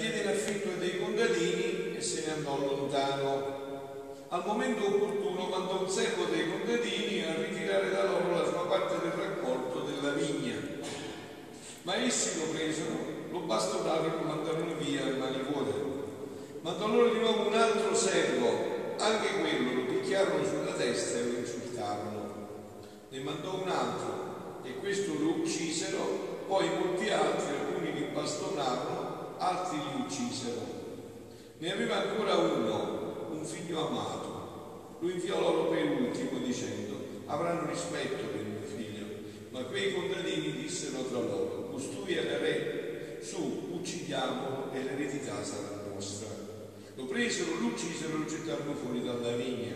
diede in affitto dei contadini e se ne andò lontano. Al momento opportuno mandò un servo dei contadini a ritirare da loro la sua parte del raccolto della vigna. Ma essi lo presero, lo bastonarono e lo mandarono via a mani. Mandò loro di nuovo un altro servo, anche quello lo picchiarono sulla testa e lo insultarono. Ne mandò un altro e questo lo uccisero, poi molti altri, alcuni li bastonarono, altri li uccisero. Ne aveva ancora uno, un figlio amato. Lo inviò loro per ultimo dicendo, avranno rispetto per mio figlio. Ma quei contadini dissero tra loro, costui è l'ere, su, uccidiamolo e l'eredità sarà nostra. Lo presero, lo uccisero e lo gettarono fuori dalla vigna.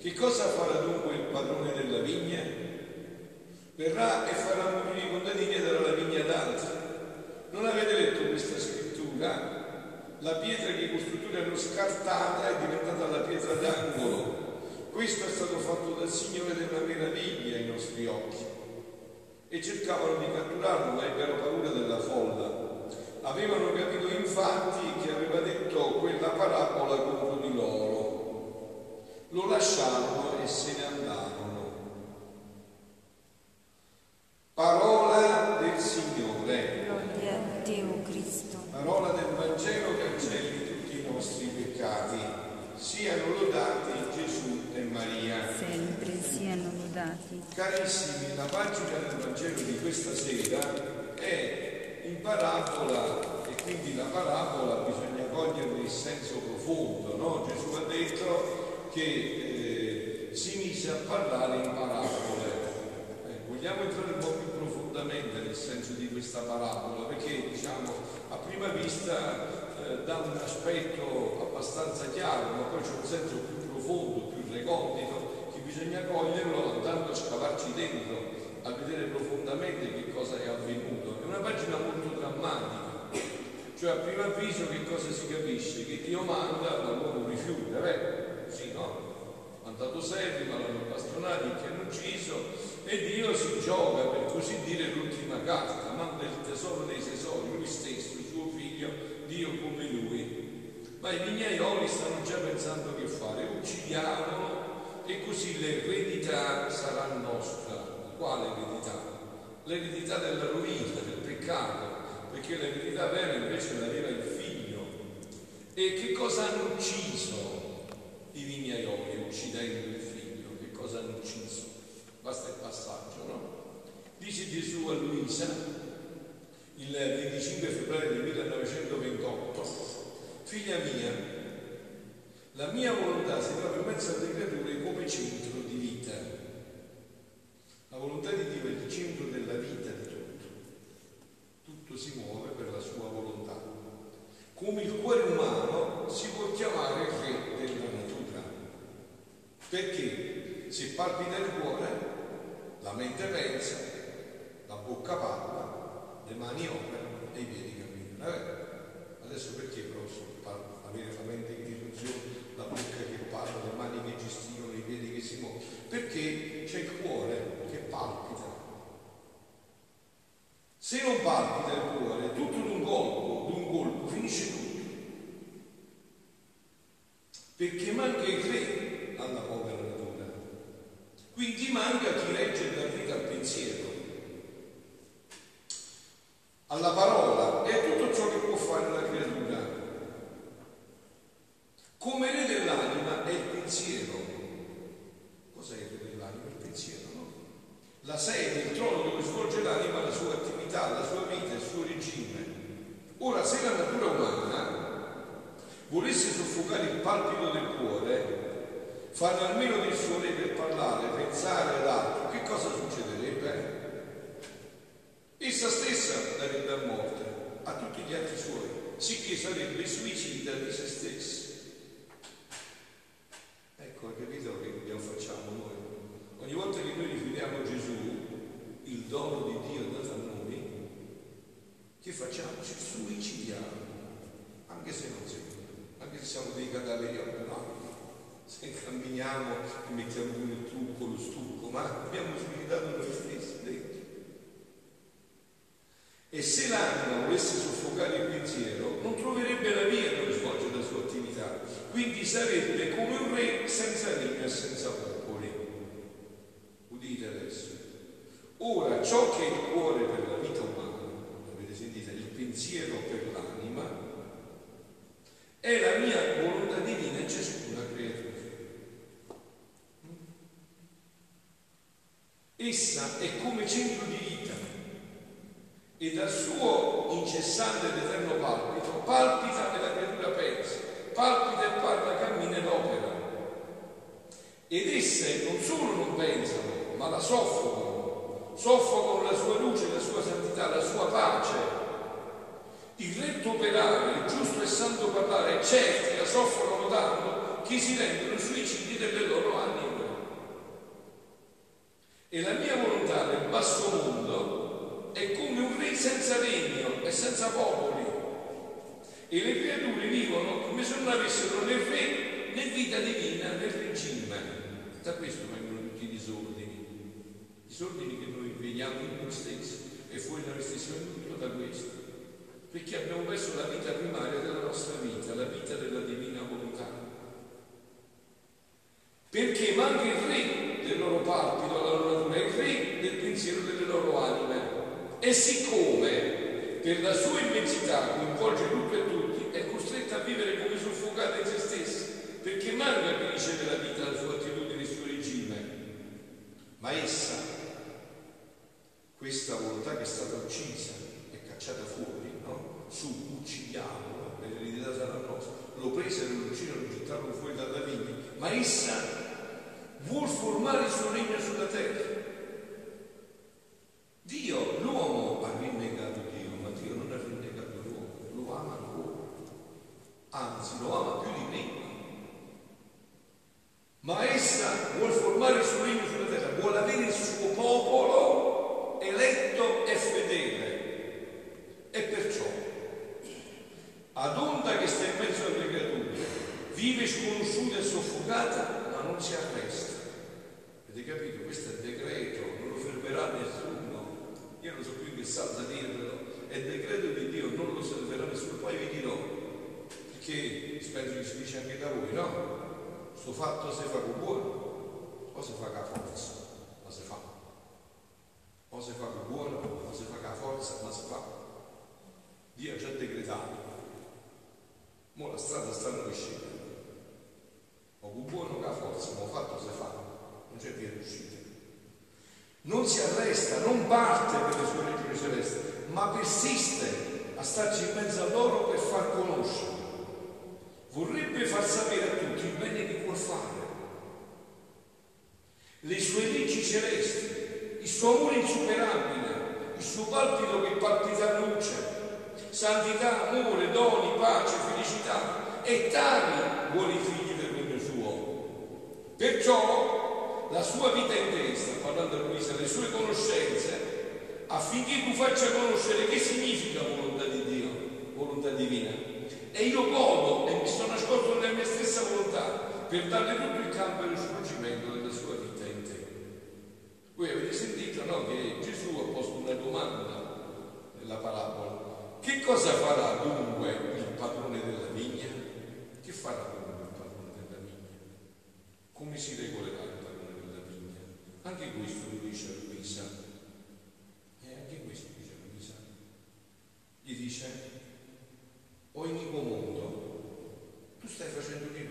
Che cosa farà dunque il padrone della vigna? Verrà e farà morire i contadini e darà la vigna ad altri. Non avete letto questa scrittura? La pietra che i costruttori hanno scartata è diventata la pietra d'angolo. Questo è stato fatto dal Signore della meraviglia ai nostri occhi. E cercavano di catturarlo, ma ebbero paura della folla. Avevano capito infatti che aveva detto quella parabola contro di loro. Lo lasciarono e se ne andarono. Parola del Signore. Gloria a te, o Cristo. Parola del Vangelo cancelli tutti i nostri peccati. Siano lodati Gesù e Maria. Sempre siano lodati. Carissimi, la pagina del Vangelo di questa sera è in parabola e quindi la parabola bisogna cogliere il senso profondo. No? Gesù ha detto che eh, si mise a parlare in parabole. Eh, vogliamo entrare un po' più profondamente nel senso di questa parabola perché diciamo a prima vista eh, dà un aspetto abbastanza chiaro, ma poi c'è un senso più profondo, più recondito bisogna coglierlo andando a scavarci dentro, a vedere profondamente che cosa è avvenuto. È una pagina molto drammatica. Cioè a primo avviso che cosa si capisce? Che Dio manda, ma l'uomo rifiuta, vero? Sì, no? Mandato servi, ma l'hanno bastonati, che hanno ucciso, e Dio si gioca, per così dire, l'ultima carta, manda il tesoro dei tesori, lui stesso, suo figlio, Dio come lui. Ma i vignaioli stanno già pensando che fare, uccidiamolo e così l'eredità sarà nostra. Quale eredità? L'eredità della rovina, del peccato, perché l'eredità vera invece l'aveva il figlio. E che cosa hanno ucciso i vignaioli uccidendo il figlio? Che cosa hanno ucciso? Basta il passaggio, no? Dice Gesù a Luisa il 25 febbraio del 1928, figlia mia, la mia volontà si trova in mezzo alle creature come centro di vita. La volontà di Dio è il centro della vita di tutto. Tutto si muove per la sua volontà. Come il cuore umano si può chiamare il re della natura. Perché se palpita il cuore, la mente pensa, la bocca parla, le mani operano e i piedi camminano. Adesso perché però avere la mente che funziona, la bocca che parla, le mani che gesticolano, i piedi che si muovono? Perché c'è il cuore che palpita. Se non palpita il cuore, tutto d'un colpo, d'un colpo, finisce tutto. Perché manca il re alla povera natura. Quindi manca chi regge da vita al pensiero, alla parola e a tutto ciò che può fare la creatura. Come re dell'anima è il pensiero. Cos'è il re dell'anima? Il pensiero, no? La sede, il trono dove svolge l'anima la sua attività, la sua vita, il suo regime. Ora, se la natura umana volesse soffocare il palpito del cuore, farne almeno del suo re per parlare, pensare ad altro, che cosa succederebbe? Essa stessa darebbe a morte a tutti gli atti suoi, sicché sarebbe suicida di se stessa. Ecco, hai capito che dobbiamo facciamo noi? Ogni volta che noi rifiutiamo Gesù, il dono di facciamo? Ci suicidiamo, anche se non siamo, anche se siamo dei cadaveri ambulati. Se camminiamo e mettiamo il trucco, lo stucco, ma abbiamo suicidato noi stessi dentro. E se l'anima volesse soffocare il pensiero, non troverebbe la via per svolgere la sua attività, quindi sarebbe come un re senza regno e senza popoli. Udite adesso. Ora, ciò che è il cuore per la vita umana, avete sentito, il pensiero per l'anima, è la mia volontà divina in ciascuna creatura. Essa è come centro di vita e dal suo incessante ed eterno palpito palpita e la creatura pensa, palpita e parla, cammina ed opera. Ed esse non solo non pensano, ma la soffocano, soffocano la sua luce, la sua santità, la sua pace. Retto operare, il giusto e santo parlare, certi la soffocano tanto che si rendono suicidi delle loro anime. E la mia volontà nel basso mondo è come un re senza regno e senza popoli. E le creature vivono come se non avessero né re né vita divina né regime. Da questo vengono tutti i disordini. Disordini che noi vediamo in noi stessi e fuori da noi stessi vengono tutto da questo. Perché abbiamo perso la vita primaria della nostra vita, la vita della divina volontà. Perché manca il re del loro palpito, la loro natura, il re del pensiero delle loro anime. E siccome per la sua immensità coinvolge tutto e tutti, è costretta a vivere come soffocata in se stessa, perché manca che riceve la vita, la sua attitudine, il suo regime. Ma essa, questa volontà che è stata uccisa e cacciata fuori? Su, uccidiamolo, l'eredità sarà nostra. Lo presero, lo uccidono, lo gettarono fuori dalla vigna, ma essa vuol formare il suo regno sulla terra Dio, l'uomo ha rinnegato Dio, ma Dio non ha rinnegato l'uomo, lo ama l'uomo, anzi lo ama più di prima. Ma essa vuole formare il suo regno sulla terra, vuole avere il suo popolo eletto e fedele. E perciò, ad onda che sta in mezzo alle creature, vive sconosciuta e soffocata, ma non si arresta. Avete capito? Questo è il decreto, non lo fermerà nessuno io non so più che salsa dirvelo, è decreto di Dio, non lo salverà nessuno, poi vi dirò, perché penso che si dice anche da voi, no? Sto fatto si fa con buono, o si fa con forza, ma si fa. O si fa con buono, o si fa con forza, ma si fa. Dio ha decretato. Ora la strada sta noi scegliendo. O con buono o con forza, ma ho fatto si fa. Non c'è via d'uscita non si arresta, non parte per le sue regioni celesti, ma persiste a starci in mezzo a loro per far conoscere. Vorrebbe far sapere a tutti il bene che vuol fare, le sue leggi celesti, il suo amore insuperabile, il suo palpito che palpita luce, santità, amore, doni, pace, felicità, e tali vuole i figli del regno suo. Perciò la sua vita intesa, parlando a Luisa, le sue conoscenze, affinché tu faccia conoscere che significa volontà di Dio, volontà divina. E io godo e mi sto nascosto nella mia stessa volontà per darle tutto il campo e lo svolgimento della sua vita in te. Voi avete sentito no, che Gesù ha posto una domanda nella parabola. Che cosa farà dunque il padrone della vigna? Che farà dunque il padrone della vigna? Come si regolerà? Anche questo lo dice a Luisa. E anche questo dice a Luisa. Gli dice, o iniquo mondo, tu stai facendo di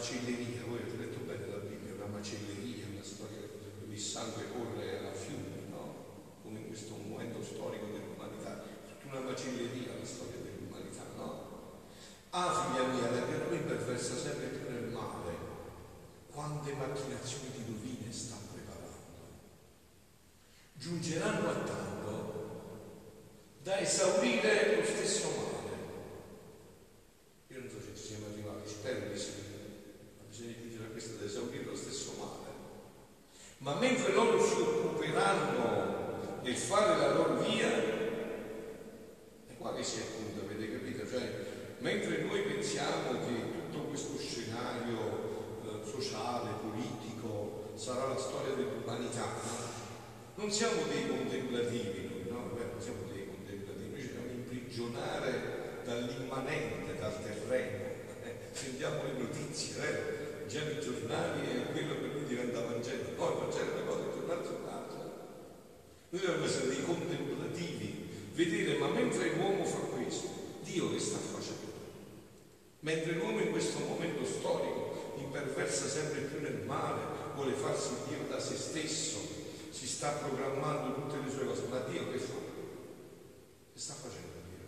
macelleria, voi avete letto bene la Bibbia, una macelleria, una storia dove il sangue corre a fiume, no? Come in questo momento storico dell'umanità, tutta una macelleria la storia dell'umanità, no? Ah, figlia mia, la creatura imperversa sempre più nel male, quante macchinazioni di rovine sta preparando. Giungeranno a tanto da esaurire lo stesso male. Io non so se ci siamo arrivati, spero di sì, ma bisogna chiudere questo da esaurire lo stesso male. Ma mentre loro si occuperanno nel fare la loro via, è qua che si appunta, avete capito? Cioè, mentre noi pensiamo che tutto questo scenario eh, sociale, politico, sarà la storia dell'umanità, no? Non siamo dei contemplativi noi, no? Non siamo dei contemplativi, noi ci dobbiamo imprigionare dall'immanente, dal terreno. Eh, sentiamo le notizie, vero? Già i giornali e quello per noi diventa Vangelo. Poi Vangelo è una cosa, il giornale è un'altra. Noi dobbiamo essere dei contemplativi, vedere, ma mentre l'uomo fa questo, Dio che sta facendo? Mentre l'uomo in questo momento storico imperversa sempre più nel male, vuole farsi Dio da se stesso, si sta programmando tutte le sue cose, ma Dio che fa? Che sta facendo Dio?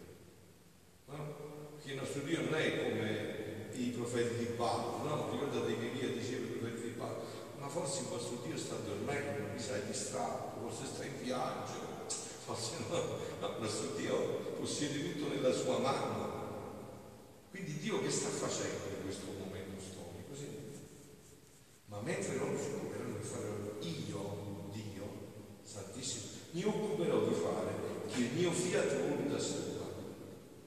No? Perché il nostro Dio non è come i profeti di Baal, no? Ricordate che Elia diceva ai profeti di Baal, ma forse il vostro Dio sta dormendo, mi sai distratto, forse sta in viaggio, forse no, no, il nostro Dio possiede tutto nella sua mano. Quindi Dio che sta facendo in questo momento storico? Sì. Ma mentre loro si fare io, Dio, Santissimo, mi occuperò di fare che il mio fiat voluntas tua,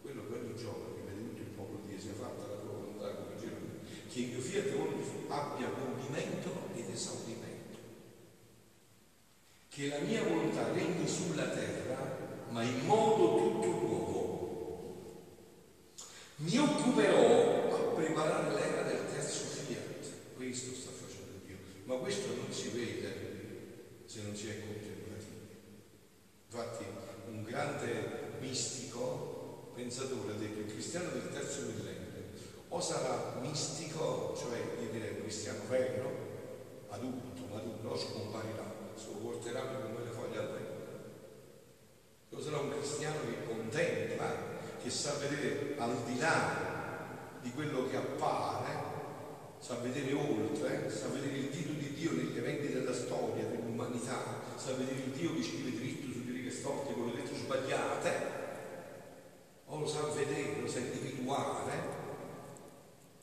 quello che ogni giorno che vede tutto il popolo di sia fatta la tua volontà come Gesù, che il mio fiat voluntas abbia compimento ed esaurimento, che la mia volontà regni sulla terra, ma in modo tutto nuovo. Mi occuperò a preparare l'era del terzo fiat, questo sta facendo Dio, ma questo non si vede se non si è contemplativi. Infatti un grande mistico, pensatore, ha detto il cristiano del terzo millennio o sarà mistico, cioè io direi un cristiano vero, adulto, maduro, scomparirà, si porterà come le foglie al vento. O sarà un cristiano che contempla, che sa vedere al di là di quello che appare, sa vedere oltre, sa vedere il dito di Dio negli eventi della storia, dell'umanità, sa vedere il Dio che scrive dritto su righe storte con le lettere sbagliate, o lo sa vedere, lo sa individuare.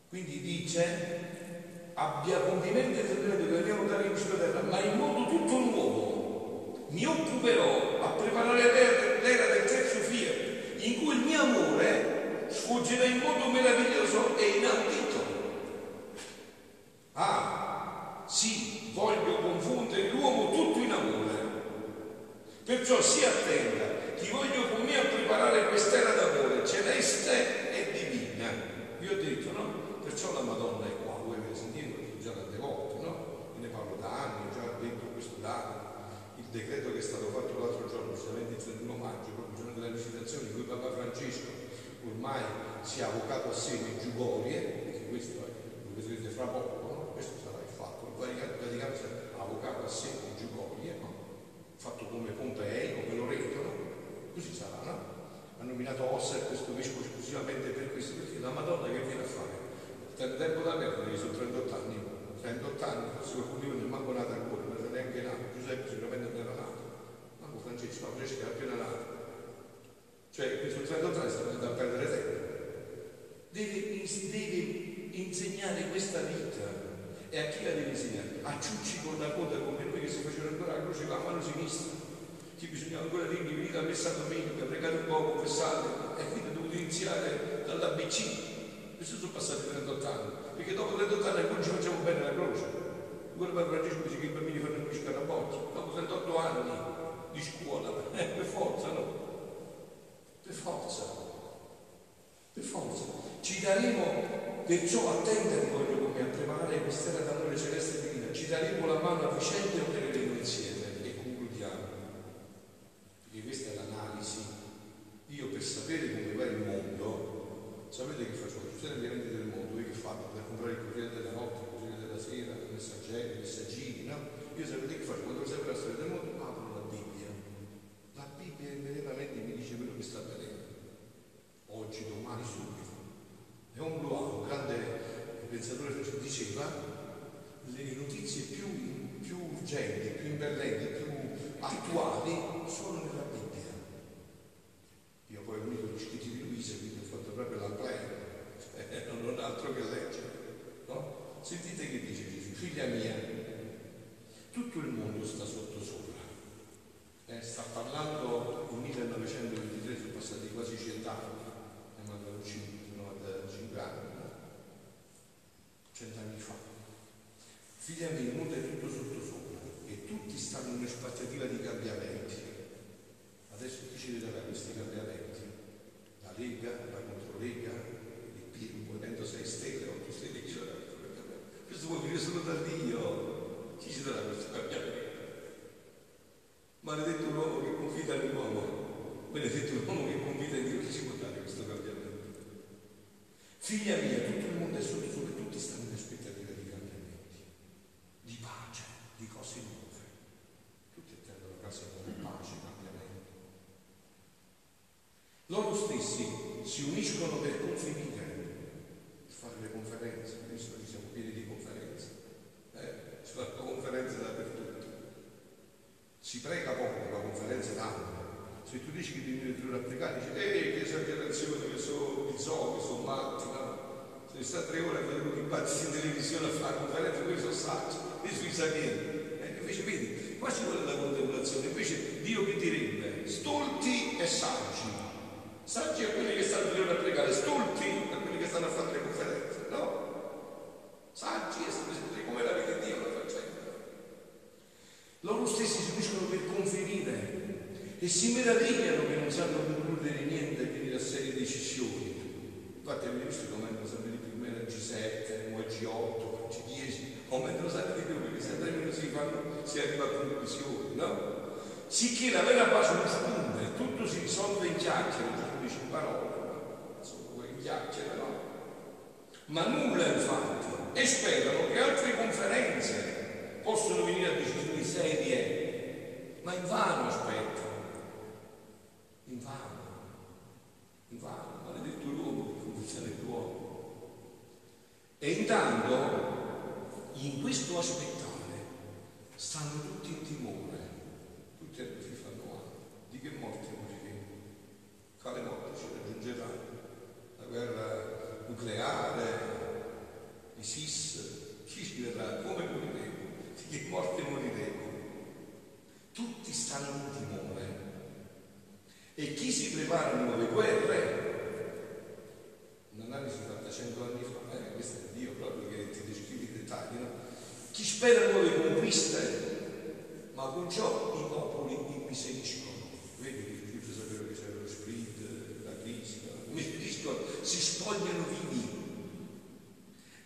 Quindi dice, abbia compimento e segreto che a dare in sulla terra, ma in modo tutto nuovo. Mi occuperò a preparare l'era, del terzo fiat, in cui il mio amore sfuggerà in modo meraviglioso e inaudito. Ah, sì, voglio confondere l'uomo tutto in amore. Perciò si attenda, ti voglio con me a preparare quest'era d'amore celeste e divina. Vi ho detto, no? Perciò la Madonna è qua, voi avete sentito, già tante volte, no? Io ne parlo da anni, ho già detto questo da anni. Il decreto che è stato fatto l'altro giorno, precisamente il 31 maggio, proprio il giorno della recitazione, in cui Papa Francesco ormai si è avvocato a sé di Giugorie, perché questo è, questo è fra poco, il il Vaticano si è avvocato a sé le giugorie, no? fatto come Pompei, come Loreto, no? così sarà, no? Ha nominato Osser questo vescovo esclusivamente per questo, perché la Madonna che viene a fare? C'è tempo da perdere, sono 38 anni, 38 anni, forse qualcuno non è manco nato ancora, non è neanche nato, Giuseppe sicuramente non era nato, manco Francesco, ma Francesco era appena nato. Cioè, questo 38 anni sta facendo a perdere tempo. Deve, deve insegnare questa vita. E a chi la deve insegnare? A ciucci con la coda come noi che si facevano ancora la croce con la mano sinistra. Chi bisognava ancora dirgli venite a messa domenica, pregate un po', confessate, e quindi ho dovuto iniziare dall'ABC questo sono passati 38 anni, perché dopo 38 anni ancora ci facciamo bene la croce. Padre Francesco dice che i bambini fanno il scarabocchi, dopo 38 anni di scuola, eh, per forza no? Per forza, per forza. Ci daremo, perciò attendere voglio come a preparare quest'era d'amore celeste divina, ci daremo la mano a vicenda e opereremo insieme e concludiamo. Perché questa è l'analisi. Io per sapere come va il mondo, sapete che faccio? tutte le vendite del mondo, voi che fate per comprare il Corriere della Notte, il Corriere della Sera, il Messaggero, i messaggini, no? Io sapete che faccio? Quando serve la storia del mondo, apro la Bibbia. La Bibbia immediatamente mi dice quello che sta avvenendo. Oggi, domani, subito. E un Blois, un grande pensatore diceva le notizie più, più urgenti, più imbellenti, più attuali sono nella Bibbia. Io poi ho unito gli scritti di Luisa, quindi ho fatto proprio la plena non altro che leggere. No? Sentite che dice Gesù, figlia mia, tutto il mondo sta sotto sopra. Eh, sta parlando nel 1923, sono passati quasi cent'anni, ne mancano 5 anni, cent'anni fa. Figlia mia, il mondo è tutto sotto sopra e tutti stanno in un'aspettativa di cambiamenti. Adesso chi ci darà questi cambiamenti? Lega, la Controlega, movimento 6 stelle, 8 stelle, sarà questo può venire solo da Dio. Ci darà questo cambiamento? Maledetto l'uomo che confida nell'uomo, benedetto l'uomo che confida in Dio, chi ci può dare questo cambiamento? Figlia mia, tutto il mondo è sotto sopra, tutti stanno in aspettativa di cambiamenti, di pace, di cose nuove. Tutti attendono cose nuove, pace, cambiamento. Stessi si uniscono per confinire fare le conferenze, visto che siamo pieni di conferenze, eh, si fanno conferenze dappertutto. Si prega poco, ma conferenze tanto. Se tu dici che devi venire a pregare, dici, ehi, che esagerazione, che sono bizzoni, sono matti, no? Se sta tre ore a vedere un dibattito in televisione a fare conferenze, quelli sono saggi, e sui sapienti. Eh, invece vedi, qua ci vuole la contemplazione, invece Dio che direbbe, stolti e saggi. Saggi a quelli che stanno a pregare, stolti a quelli che stanno a fare le conferenze, no? Saggi e sapete come la vede Dio la faccenda. Loro stessi si uniscono per conferire e si meravigliano che non sanno concludere niente e venire a serie decisioni. Infatti avete visto come sempre di più meno G7, o G8, G10, aumentano sempre di più perché sempre meno si, fanno, si arriva a conclusioni, no? Sicché la vera pace non spunta, tutto si risolve in chiacchiere, in parole, insomma, in chiacchiere, no? Ma nulla infatti, e sperano che altre conferenze possono venire a decisioni serie, ma in vano aspettano, in vano, in vano, maledetto l'uomo che condizione l'uomo. E intanto, in questo aspettare, stanno tutti in timore, tutti si fanno male, di che morte quale morte ci raggiungerà? La guerra nucleare, l'ISIS, chi ci verrà? Come moriremo? Di che morte moriremo? Tutti stanno in timore. E chi si prepara a nuove guerre? Un'analisi fatta cento anni fa, eh, questo è Dio proprio che ti descrive i dettagli, no? Chi spera nuove conquiste, ma con ciò i popoli immiseriscono. Vedi si spogliano vivi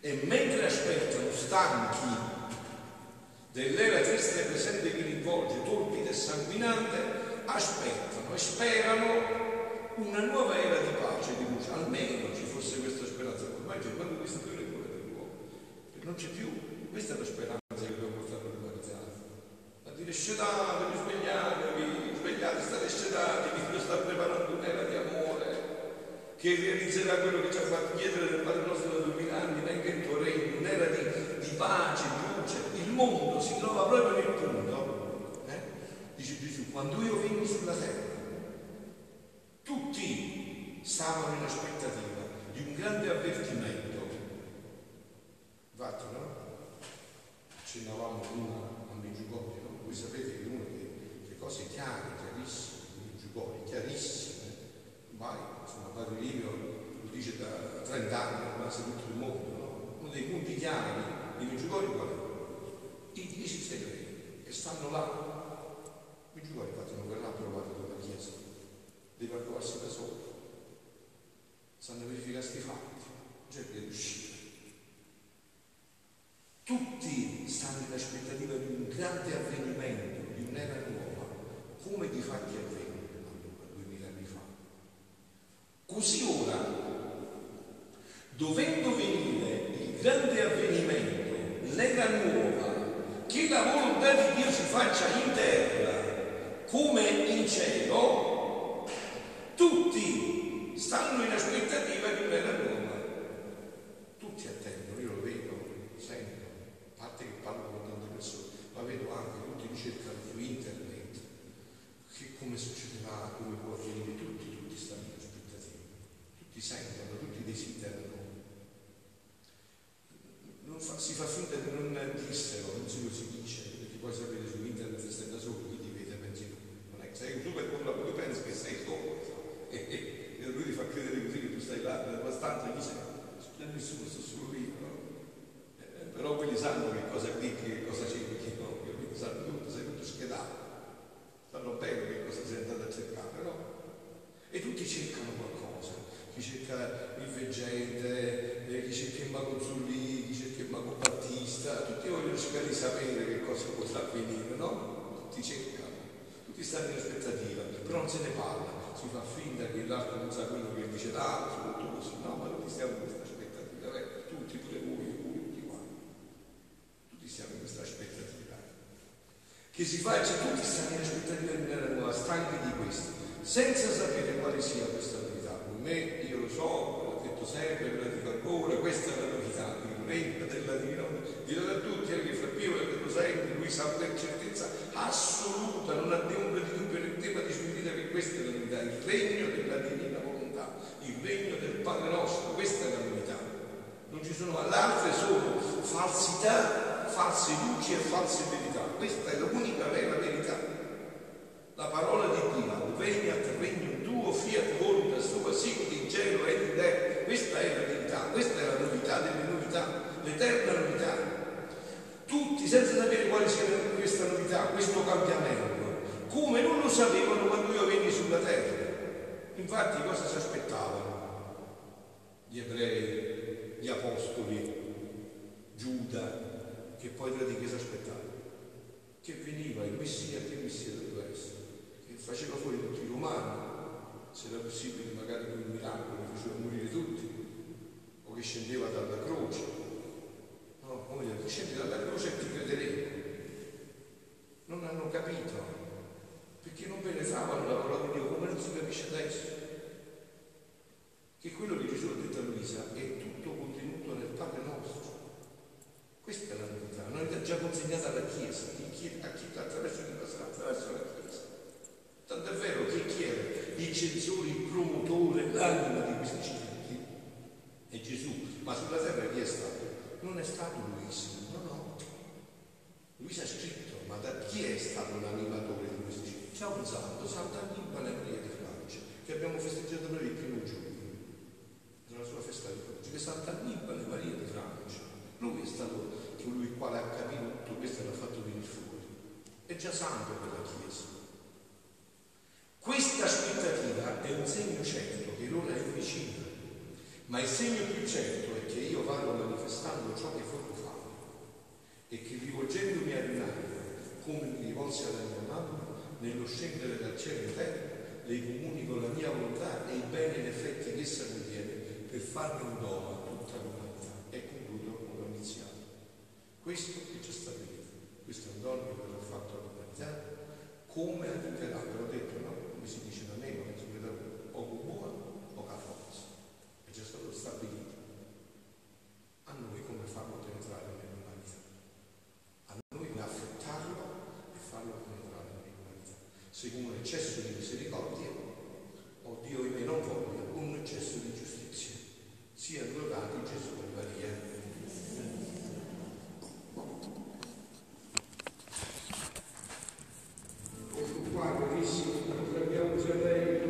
e mentre aspettano stanchi dell'era triste e presente che li avvolge, torpida e sanguinante, aspettano e sperano una nuova era di pace, di luce, almeno ci fosse questa speranza. Ormai c'è quando questa più le cure dell'uomo, non c'è più, questa è la speranza che dobbiamo portare organizzata. A dire scedatevi, svegliatevi, svegliate, state scedatevi, Dio sta preparando un'era di amore che realizzerà quello che ci ha fatto chiedere del Padre nostro da duemila anni, venga il tuo regno, un'era di, di pace, di luce. Il mondo si trova proprio nel punto, eh? dice Gesù, quando io venni sulla terra tutti stavano in aspettativa di un grande avvertimento. Infatti, no? Accennavamo prima a Meggiugorio, no? Voi sapete che una delle cose chiare, chiarissime, Meggiugorio, chiarissime, vai, insomma, Padre Livio lo dice da 30 anni, ormai su tutto il mondo, no? Uno dei punti chiari di Meggiugorio qual è? I dieci segreti che stanno là. Meggiugorio infatti non verrà approvato dalla Chiesa deve approvarsi da solo. Stanno verificare questi fatti, non c'è che riuscire. Tutti stanno in aspettativa di un grande avvenimento, di un'era nuova, come di fatti avvenne allora, duemila anni fa. Così ora, dovendo venire il grande avvenimento, l'era nuova, che la volontà di Dio si faccia in terra come in cielo, tutti stanno in aspettativa di un'era nuova. Tutti attendono, io lo vedo, sento, a parte che parlo con tante persone, ma vedo anche tutti ricercano su internet che come succederà, come può avvenire, tutti, tutti stanno in aspettativa, tutti sentono, tutti desiderano. Fa, si fa finta di non dissero, non si lo si dice, perché poi sapete su internet se stai da solo, chi ti vede pensi non è che sei un super controllato, tu pensi che sei solo e, e lui ti fa credere così che tu stai là nella tua stanza e dice non c'è nessuno, sto solo io no? eh, però quelli sanno che cosa clicchi, che cosa cerchi che no, quelli sanno tutto, sei tutto schedato sanno bene che cosa sei andato a cercare no? e tutti cercano qualcosa chi cerca il veggente eh, chi cerca il mago Zulli chi cerca il mago Battista tutti vogliono cercare di sapere che cosa potrà avvenire no? Tutti cercano tutti stanno in aspettativa però non se ne parla si fa finta che l'altro non sa quello che dice l'altro, tutto così, no, ma tutti stiamo in questa aspettativa, eh? tutti, pure voi, voi, tutti quanti, tutti siamo in questa aspettativa. Che si faccia, tutti stanno in aspettativa di un'era nuova, stanchi di questo, senza sapere quale sia questa novità. Per me, io lo so, l'ho detto sempre, ve la dico ancora, questa è la novità, il regno della divinità. Dirò a tutti, anche fra Pio, lo sempre, lui sa per certezza assoluta, non ha ombra di dubbio nel tema di sua vita che questa è la novità, il regno della divina volontà, il regno del Padre nostro, questa è la novità. Non ci sono, l'altre sono falsità, false luci e false verità. Questa è l'unica vera verità. La parola di Dio, veniat regno tuo, fiat voluntas tua, sicut in cielo e in terra. Questa è la verità, questa è la novità delle novità, l'eterna novità. Tutti, senza sapere quale sia novità, questo cambiamento, come non lo sapevano quando io venni sulla terra. Infatti cosa si aspettavano? Gli ebrei, gli apostoli, Giuda, che poi tra di che si aspettava? Che veniva il Messia, che Messia doveva essere? Che faceva fuori tutti i romani, se era possibile magari con il miracolo che faceva morire tutti, o che scendeva dalla croce. No, noi scendi dalla croce e ti crederemo. Non hanno capito perché non penetravano la parola di Dio come non si capisce adesso. Che quello che Gesù ha detto a Luisa è tutto contenuto nel Padre nostro. Questa è la novità, noi l'ha già consegnata alla Chiesa, chi, a chi attraverso chi passerà attraverso la Chiesa. Tanto è vero che chi era il censore, il promotore, l'anima di questi civili è Gesù, ma sulla terra chi è stato? Non è stato Luisa, no, no. Luisa ha scritto, ma da chi è stato l'animatore un santo, Santa Annibale Maria di Francia, che abbiamo festeggiato noi il primo giugno, nella sua festa di Francia, che Santa Annibale Maria di Francia. Lui è stato colui il quale ha capito tutto questo e l'ha fatto venire fuori. È già santo per la Chiesa. Questa aspettativa è un segno certo che l'ora è vicina, ma il segno più certo è che io vado manifestando ciò che voglio fare e che rivolgendomi all'anima, come mi rivolsi alla mia mamma, nello scendere dal cielo in terra, le comunico la mia volontà e il bene in effetti che essa contiene per farne un dono a tutta l'umanità. E concludo come ho iniziato. Questo che ci sta stabilito, questo è un dono che verrà fatto all'umanità, come aiuterà, ve l'ho detto, no? Come si dice